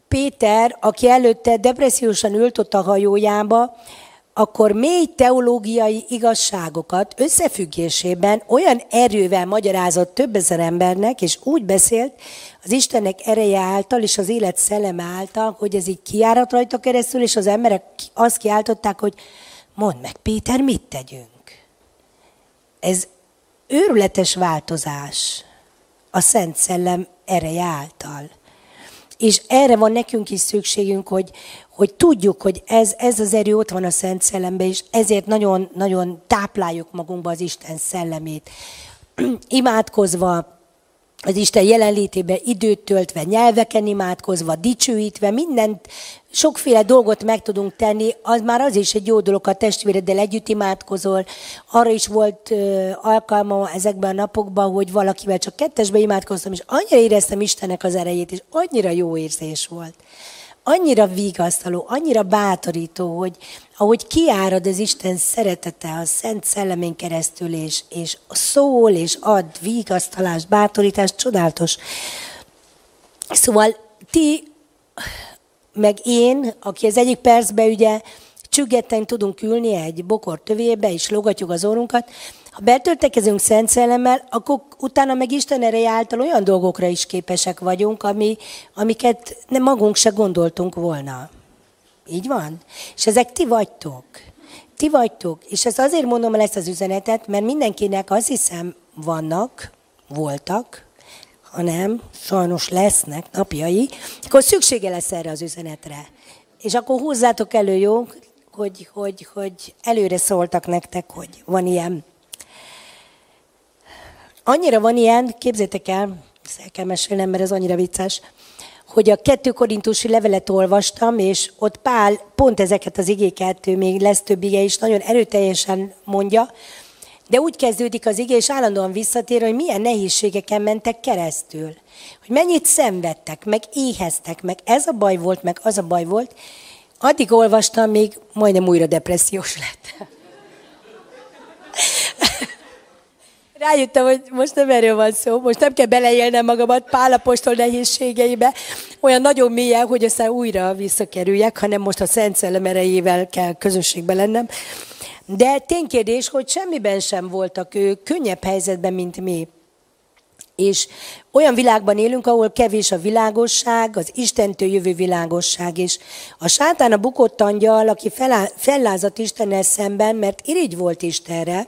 Péter, aki előtte depressziósan ült ott a hajójába, akkor mély teológiai igazságokat összefüggésében olyan erővel magyarázott több ezer embernek, és úgy beszélt az Istennek ereje által és az élet szelleme által, hogy ez így kiárat rajta keresztül, és az emberek azt kiáltották, hogy mondd meg, Péter, mit tegyünk? Ez őrületes változás a Szent Szellem ereje által. És erre van nekünk is szükségünk, hogy, hogy tudjuk, hogy ez, ez az erő ott van a Szent Szellemben, és ezért nagyon, nagyon tápláljuk magunkba az Isten szellemét. Imádkozva, az Isten jelenlétében időt töltve, nyelveken imádkozva, dicsőítve, mindent, sokféle dolgot meg tudunk tenni, az már az is egy jó dolog, a testvéreddel együtt imádkozol. Arra is volt ö, alkalma ezekben a napokban, hogy valakivel csak kettesbe imádkoztam, és annyira éreztem Istennek az erejét, és annyira jó érzés volt annyira vigasztaló, annyira bátorító, hogy ahogy kiárad az Isten szeretete a Szent Szellemén keresztül, és, és szól, és ad vigasztalást, bátorítást, csodálatos. Szóval ti, meg én, aki az egyik percben ugye csüggetten tudunk ülni egy bokor tövébe, és logatjuk az orrunkat, ha betöltekezünk Szent Szellemmel, akkor utána meg Isten ereje által olyan dolgokra is képesek vagyunk, ami, amiket nem magunk se gondoltunk volna. Így van? És ezek ti vagytok. Ti vagytok. És ezt azért mondom el ezt az üzenetet, mert mindenkinek azt hiszem vannak, voltak, ha nem, sajnos lesznek napjai, akkor szüksége lesz erre az üzenetre. És akkor húzzátok elő, jó, hogy, hogy, hogy előre szóltak nektek, hogy van ilyen Annyira van ilyen, képzétek el, ezt el kell mesélnem, mert ez annyira vicces, hogy a kettő korintusi levelet olvastam, és ott Pál pont ezeket az igéket, ő még lesz több ige is, nagyon erőteljesen mondja, de úgy kezdődik az ige, és állandóan visszatér, hogy milyen nehézségeken mentek keresztül. Hogy mennyit szenvedtek, meg éheztek, meg ez a baj volt, meg az a baj volt. Addig olvastam, még majdnem újra depressziós lett. Rájöttem, hogy most nem erről van szó, most nem kell beleélnem magamat Pálapostól nehézségeibe, olyan nagyon mélyen, hogy aztán újra visszakerüljek, hanem most a Szent Szellem erejével kell közösségben lennem. De ténykérdés, hogy semmiben sem voltak ők könnyebb helyzetben, mint mi. És olyan világban élünk, ahol kevés a világosság, az Istentől jövő világosság, és a sátán a bukott angyal, aki fellázadt Istennel szemben, mert irigy volt Istenre,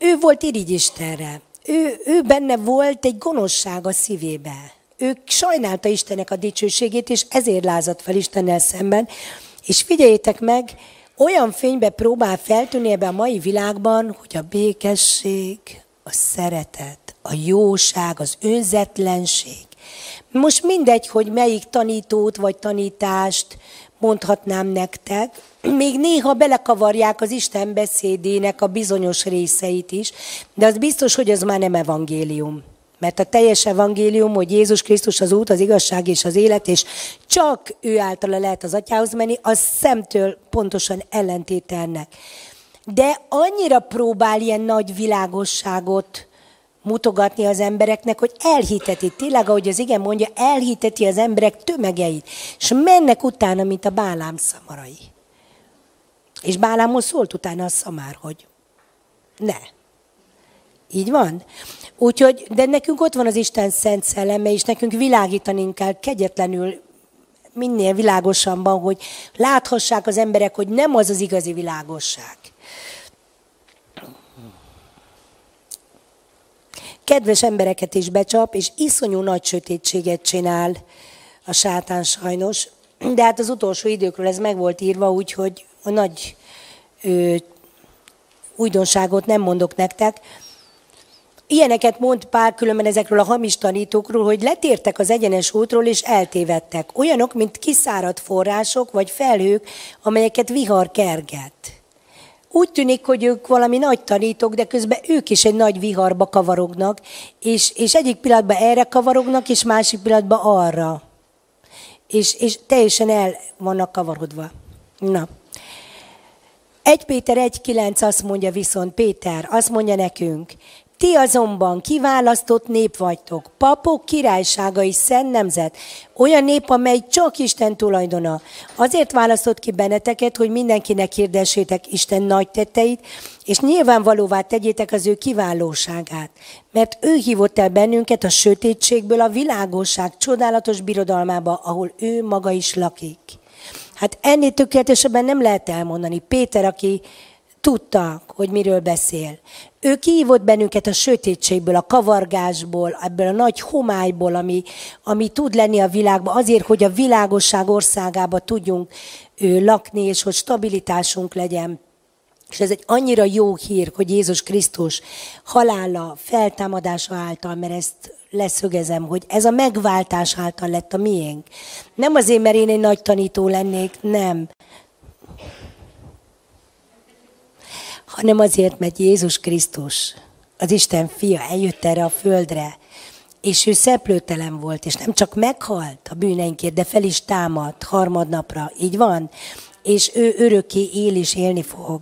ő volt irigy Istenre. Ő, ő benne volt egy gonoszság a szívébe. Ő sajnálta Istennek a dicsőségét, és ezért lázadt fel Istennel szemben. És figyeljétek meg, olyan fénybe próbál feltűnni ebbe a mai világban, hogy a békesség, a szeretet, a jóság, az önzetlenség. Most mindegy, hogy melyik tanítót vagy tanítást mondhatnám nektek, még néha belekavarják az Isten beszédének a bizonyos részeit is, de az biztos, hogy ez már nem evangélium. Mert a teljes evangélium, hogy Jézus Krisztus az út, az igazság és az élet, és csak ő általa lehet az atyához menni, az szemtől pontosan ellentételnek. De annyira próbál ilyen nagy világosságot mutogatni az embereknek, hogy elhiteti, tényleg, ahogy az igen mondja, elhiteti az emberek tömegeit, és mennek utána, mint a bálám szamarai. És Bálámhoz szólt utána a szamár, hogy ne. Így van? Úgyhogy, de nekünk ott van az Isten szent szelleme, és nekünk világítani kell kegyetlenül, minél világosabban, hogy láthassák az emberek, hogy nem az az igazi világosság. Kedves embereket is becsap, és iszonyú nagy sötétséget csinál a sátán sajnos. De hát az utolsó időkről ez meg volt írva, úgyhogy a nagy ö, újdonságot nem mondok nektek. Ilyeneket mond pár különben ezekről a hamis tanítókról, hogy letértek az egyenes útról és eltévedtek. Olyanok, mint kiszáradt források vagy felhők, amelyeket vihar kerget. Úgy tűnik, hogy ők valami nagy tanítók, de közben ők is egy nagy viharba kavarognak, és, és egyik pillanatban erre kavarognak, és másik pillanatban arra. És, és teljesen el vannak kavarodva. Na. 1 Péter 1.9 azt mondja viszont, Péter, azt mondja nekünk, ti azonban kiválasztott nép vagytok, papok királyságai, szent nemzet, olyan nép, amely csak Isten tulajdona. Azért választott ki benneteket, hogy mindenkinek hirdessétek Isten nagy tetteit, és nyilvánvalóvá tegyétek az ő kiválóságát. Mert ő hívott el bennünket a sötétségből a világosság csodálatos birodalmába, ahol ő maga is lakik. Hát ennél tökéletesebben nem lehet elmondani. Péter, aki tudta, hogy miről beszél. Ő kihívott bennünket a sötétségből, a kavargásból, ebből a nagy homályból, ami, ami tud lenni a világban, azért, hogy a világosság országába tudjunk ő, lakni, és hogy stabilitásunk legyen. És ez egy annyira jó hír, hogy Jézus Krisztus halála, feltámadása által, mert ezt leszögezem, hogy ez a megváltás által lett a miénk. Nem azért, mert én egy nagy tanító lennék, nem. Hanem azért, mert Jézus Krisztus, az Isten fia eljött erre a földre, és ő szeplőtelen volt, és nem csak meghalt a bűneinkért, de fel is támadt harmadnapra. Így van? És ő örökké él és élni fog.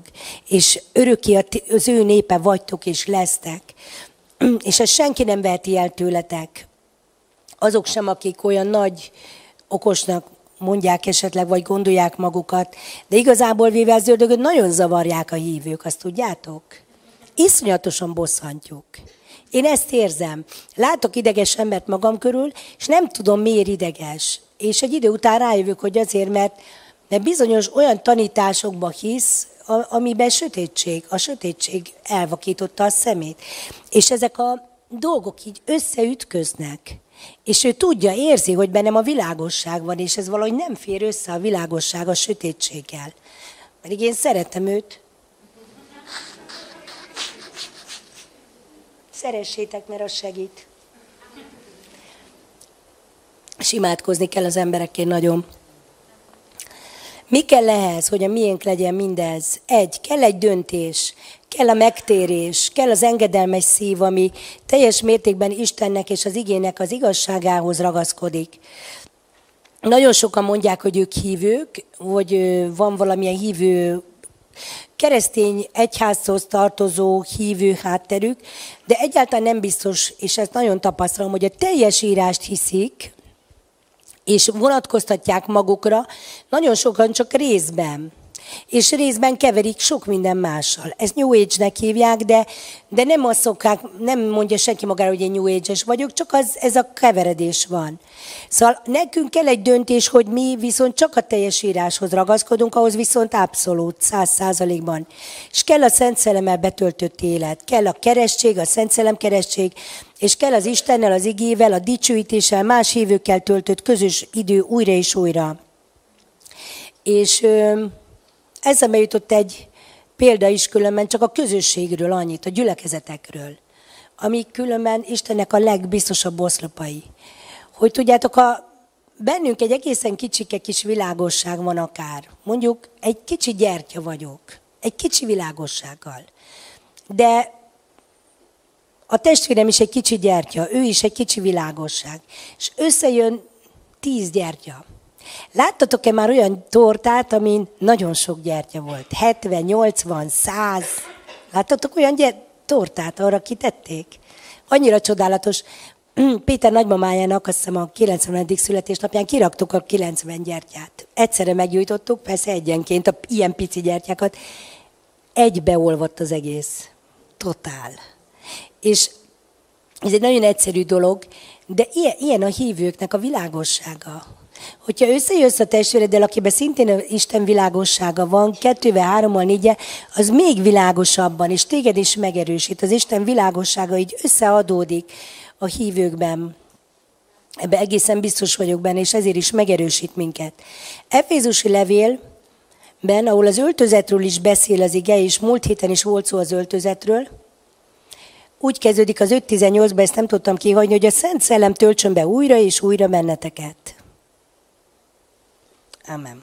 És örökké az ő népe vagytok és lesztek. És ezt senki nem veheti el tőletek. Azok sem, akik olyan nagy okosnak mondják esetleg, vagy gondolják magukat, de igazából véve az ördögöt nagyon zavarják a hívők, azt tudjátok? Iszonyatosan bosszantjuk. Én ezt érzem. Látok ideges embert magam körül, és nem tudom, miért ideges. És egy idő után rájövök, hogy azért, mert, mert bizonyos olyan tanításokba hisz, amiben sötétség, a sötétség elvakította a szemét. És ezek a dolgok így összeütköznek. És ő tudja, érzi, hogy bennem a világosság van, és ez valahogy nem fér össze a világosság a sötétséggel. Pedig én szeretem őt. Szeressétek, mert az segít. És imádkozni kell az emberekért nagyon. Mi kell ehhez, hogy a miénk legyen mindez? Egy, kell egy döntés, kell a megtérés, kell az engedelmes szív, ami teljes mértékben Istennek és az igének az igazságához ragaszkodik. Nagyon sokan mondják, hogy ők hívők, vagy van valamilyen hívő keresztény egyházhoz tartozó hívő hátterük, de egyáltalán nem biztos, és ezt nagyon tapasztalom, hogy a teljes írást hiszik, és vonatkoztatják magukra, nagyon sokan csak részben. És részben keverik sok minden mással. Ezt New Age-nek hívják, de, de nem azt szokták, nem mondja senki magára, hogy én New Age-es vagyok, csak az, ez a keveredés van. Szóval nekünk kell egy döntés, hogy mi viszont csak a teljes íráshoz ragaszkodunk, ahhoz viszont abszolút, száz százalékban. És kell a Szent Szelemmel betöltött élet, kell a keresztség, a Szent Szellem keresztség, és kell az Istennel, az igével, a dicsőítéssel, más hívőkkel töltött közös idő újra és újra. És eszembe jutott egy példa is különben csak a közösségről annyit, a gyülekezetekről, amik különben Istennek a legbiztosabb oszlopai. Hogy tudjátok, a bennünk egy egészen kicsike kis világosság van akár. Mondjuk egy kicsi gyertya vagyok, egy kicsi világossággal. De a testvérem is egy kicsi gyertya, ő is egy kicsi világosság. És összejön tíz gyertya. Láttatok-e már olyan tortát, amin nagyon sok gyertya volt? 70, 80, 100. Láttatok olyan gyert- tortát, arra kitették? annyira csodálatos. Péter nagymamájának azt hiszem a 90. születésnapján kiraktuk a 90 gyertyát. Egyszerre meggyújtottuk, persze egyenként a ilyen pici gyertyákat. Egybeolvadt az egész. Totál. És ez egy nagyon egyszerű dolog, de ilyen, ilyen a hívőknek a világossága. Hogyha összejössz a testvéreddel, akiben szintén Isten világossága van, kettővel, hárommal, négyel, az még világosabban, és téged is megerősít. Az Isten világossága így összeadódik a hívőkben. Ebbe egészen biztos vagyok benne, és ezért is megerősít minket. Efézusi levélben, ahol az öltözetről is beszél az ige, és múlt héten is volt szó az öltözetről, úgy kezdődik az 5.18-ban, ezt nem tudtam kihagyni, hogy a Szent Szellem töltsön be újra és újra benneteket. Amen.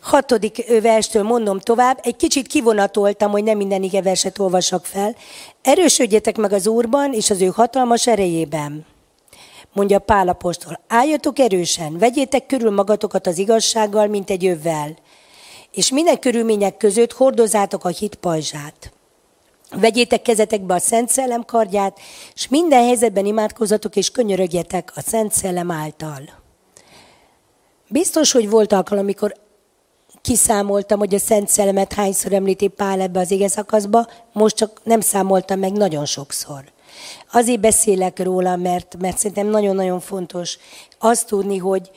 Hatodik verstől mondom tovább. Egy kicsit kivonatoltam, hogy nem minden ige verset olvasok fel. Erősödjetek meg az Úrban és az ő hatalmas erejében. Mondja Pál apostol. Álljatok erősen, vegyétek körül magatokat az igazsággal, mint egy övvel. És minden körülmények között hordozzátok a hit pajzsát. Vegyétek kezetekbe a Szent Szellem kardját, és minden helyzetben imádkozatok és könyörögjetek a Szent Szellem által. Biztos, hogy volt alkalom, amikor kiszámoltam, hogy a Szent Szellemet hányszor említi Pál ebbe az ige szakaszba, most csak nem számoltam meg nagyon sokszor. Azért beszélek róla, mert, mert szerintem nagyon-nagyon fontos azt tudni, hogy,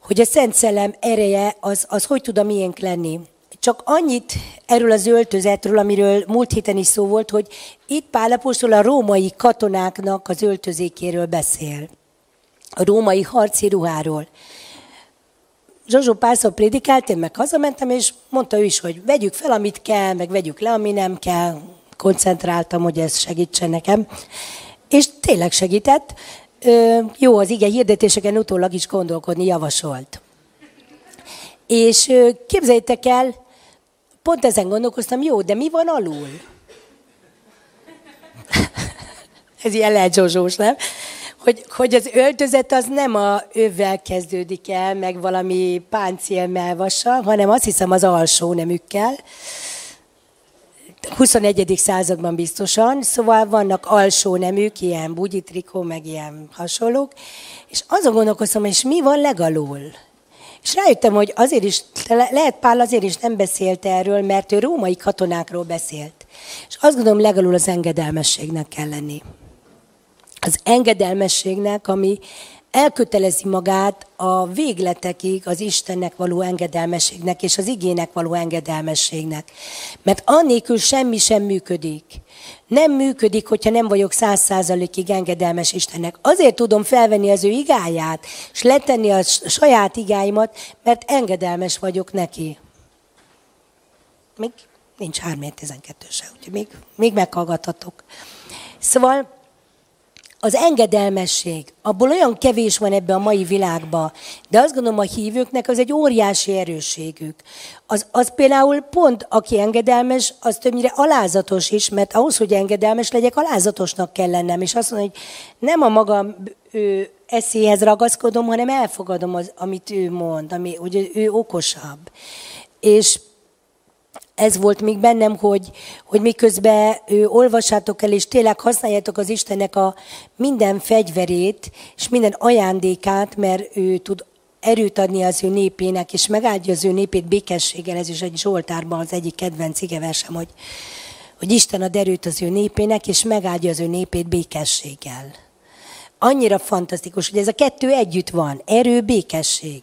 hogy a Szent Szellem ereje az, az hogy tud a miénk lenni. Csak annyit erről az öltözetről, amiről múlt héten is szó volt, hogy itt Pálapostól a római katonáknak az öltözékéről beszél. A római harci ruháról. Zsozsó párszor prédikált, én meg hazamentem, és mondta ő is, hogy vegyük fel, amit kell, meg vegyük le, ami nem kell. Koncentráltam, hogy ez segítsen nekem. És tényleg segített. Jó, az ige hirdetéseken utólag is gondolkodni javasolt. És képzeljétek el, pont ezen gondolkoztam, jó, de mi van alul? Ez ilyen lehet zsozsós, nem? hogy, hogy az öltözet az nem a övvel kezdődik el, meg valami páncél melvassal, hanem azt hiszem az alsó nemükkel. 21. században biztosan, szóval vannak alsó neműk, ilyen bugyitrikó, meg ilyen hasonlók, és azon gondolkoztam, és mi van legalul? És rájöttem, hogy azért is, lehet Pál azért is nem beszélt erről, mert ő római katonákról beszélt. És azt gondolom, legalul az engedelmességnek kell lenni az engedelmességnek, ami elkötelezi magát a végletekig az Istennek való engedelmességnek és az igének való engedelmességnek. Mert annélkül semmi sem működik. Nem működik, hogyha nem vagyok száz százalékig engedelmes Istennek. Azért tudom felvenni az ő igáját, és letenni a saját igáimat, mert engedelmes vagyok neki. Még nincs 312 se, úgyhogy még, még meghallgathatok. Szóval az engedelmesség, abból olyan kevés van ebbe a mai világba, de azt gondolom a hívőknek az egy óriási erősségük. Az, az például pont, aki engedelmes, az többnyire alázatos is, mert ahhoz, hogy engedelmes legyek, alázatosnak kell lennem, és azt mondom, hogy nem a magam ő, eszéhez ragaszkodom, hanem elfogadom, az, amit ő mond, ami, hogy ő okosabb. És ez volt még bennem, hogy, hogy miközben ő, olvassátok el, és tényleg használjátok az Istennek a minden fegyverét, és minden ajándékát, mert ő tud erőt adni az ő népének, és megáldja az ő népét békességgel, ez is egy Zsoltárban az egyik kedvenc igeversem, hogy, hogy Isten ad erőt az ő népének, és megáldja az ő népét békességgel. Annyira fantasztikus, hogy ez a kettő együtt van, erő, békesség.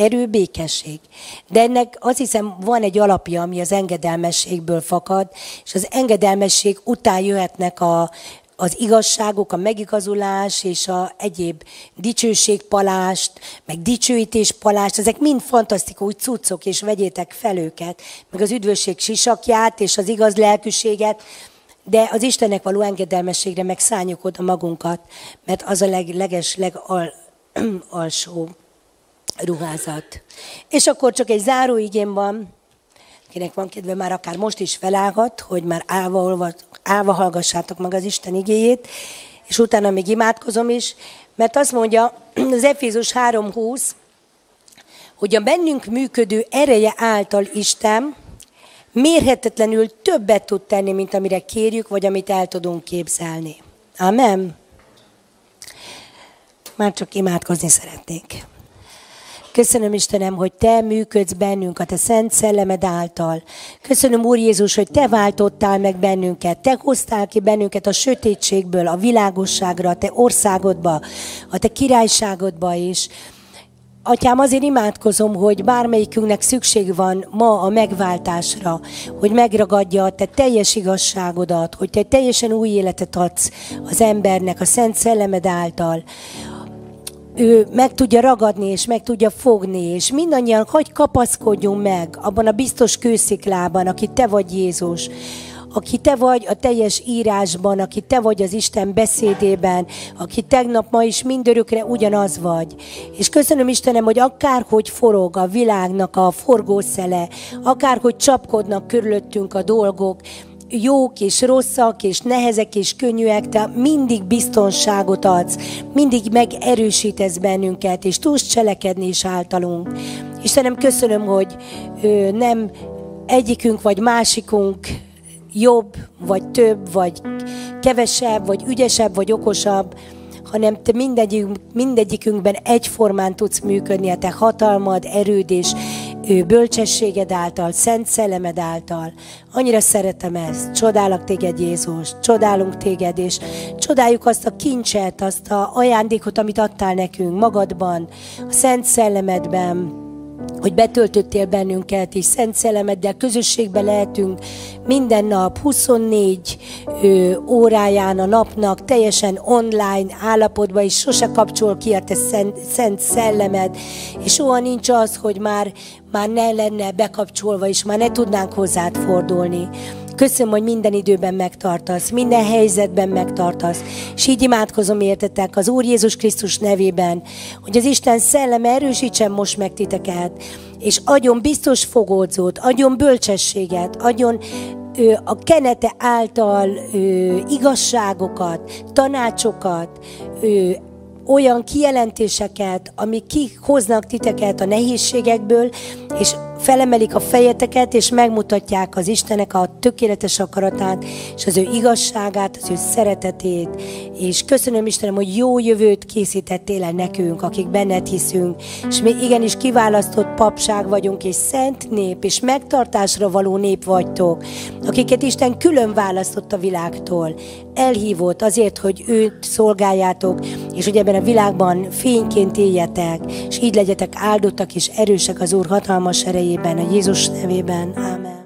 Erő, békesség. De ennek azt hiszem van egy alapja, ami az engedelmességből fakad, és az engedelmesség után jöhetnek a, az igazságok, a megigazulás és a egyéb dicsőségpalást, meg dicsőítéspalást, ezek mind fantasztikus cuccok, és vegyétek fel őket, meg az üdvösség sisakját és az igaz lelkűséget, de az Istennek való engedelmességre meg szálljuk oda magunkat, mert az a leg, leges, legalsó ruházat. És akkor csak egy záró igém van, kinek van kedve, már akár most is felállhat, hogy már állva, olva, állva hallgassátok meg az Isten igéjét, és utána még imádkozom is, mert azt mondja az Efézus 3.20, hogy a bennünk működő ereje által Isten mérhetetlenül többet tud tenni, mint amire kérjük, vagy amit el tudunk képzelni. Amen. Már csak imádkozni szeretnék. Köszönöm Istenem, hogy Te működsz bennünk a Te szent szellemed által. Köszönöm Úr Jézus, hogy Te váltottál meg bennünket. Te hoztál ki bennünket a sötétségből, a világosságra, a Te országodba, a Te királyságodba is. Atyám, azért imádkozom, hogy bármelyikünknek szükség van ma a megváltásra, hogy megragadja a te teljes igazságodat, hogy te teljesen új életet adsz az embernek a Szent Szellemed által, ő meg tudja ragadni, és meg tudja fogni, és mindannyian hogy kapaszkodjunk meg abban a biztos kősziklában, aki te vagy Jézus, aki te vagy a teljes írásban, aki te vagy az Isten beszédében, aki tegnap, ma is mindörökre ugyanaz vagy. És köszönöm Istenem, hogy akárhogy forog a világnak a forgószele, akárhogy csapkodnak körülöttünk a dolgok, jók és rosszak, és nehezek és könnyűek, te mindig biztonságot adsz, mindig megerősítesz bennünket, és tudsz cselekedni is általunk. Istenem, köszönöm, hogy ö, nem egyikünk vagy másikunk jobb, vagy több, vagy kevesebb, vagy ügyesebb, vagy okosabb, hanem te mindegyik, mindegyikünkben egyformán tudsz működni, a te hatalmad, erőd és bölcsességed által, szent szellemed által. Annyira szeretem ezt. Csodálok téged, Jézus. Csodálunk téged, és csodáljuk azt a kincset, azt a ajándékot, amit adtál nekünk magadban, a szent szellemedben, hogy betöltöttél bennünket, és Szent Szellemeddel közösségbe lehetünk minden nap, 24 ö, óráján a napnak, teljesen online állapotban, és sose kapcsol ki a te szent, szent szellemed, és soha nincs az, hogy már, már ne lenne bekapcsolva, és már ne tudnánk hozzád fordulni. Köszönöm, hogy minden időben megtartasz, minden helyzetben megtartasz. És így imádkozom értetek az Úr Jézus Krisztus nevében, hogy az Isten szelleme erősítsen most meg titeket, és adjon biztos fogódzót, adjon bölcsességet, adjon a kenete által igazságokat, tanácsokat, olyan kijelentéseket, amik kihoznak titeket a nehézségekből, és felemelik a fejeteket, és megmutatják az Istenek a tökéletes akaratát, és az ő igazságát, az ő szeretetét. És köszönöm Istenem, hogy jó jövőt készítettél el nekünk, akik benned hiszünk, és mi igenis kiválasztott papság vagyunk, és szent nép, és megtartásra való nép vagytok, akiket Isten külön választott a világtól. Elhívott azért, hogy őt szolgáljátok, és hogy ebben a világban fényként éljetek, és így legyetek áldottak és erősek az Úr hatalmas nevében, a Jézus nevében. Amen.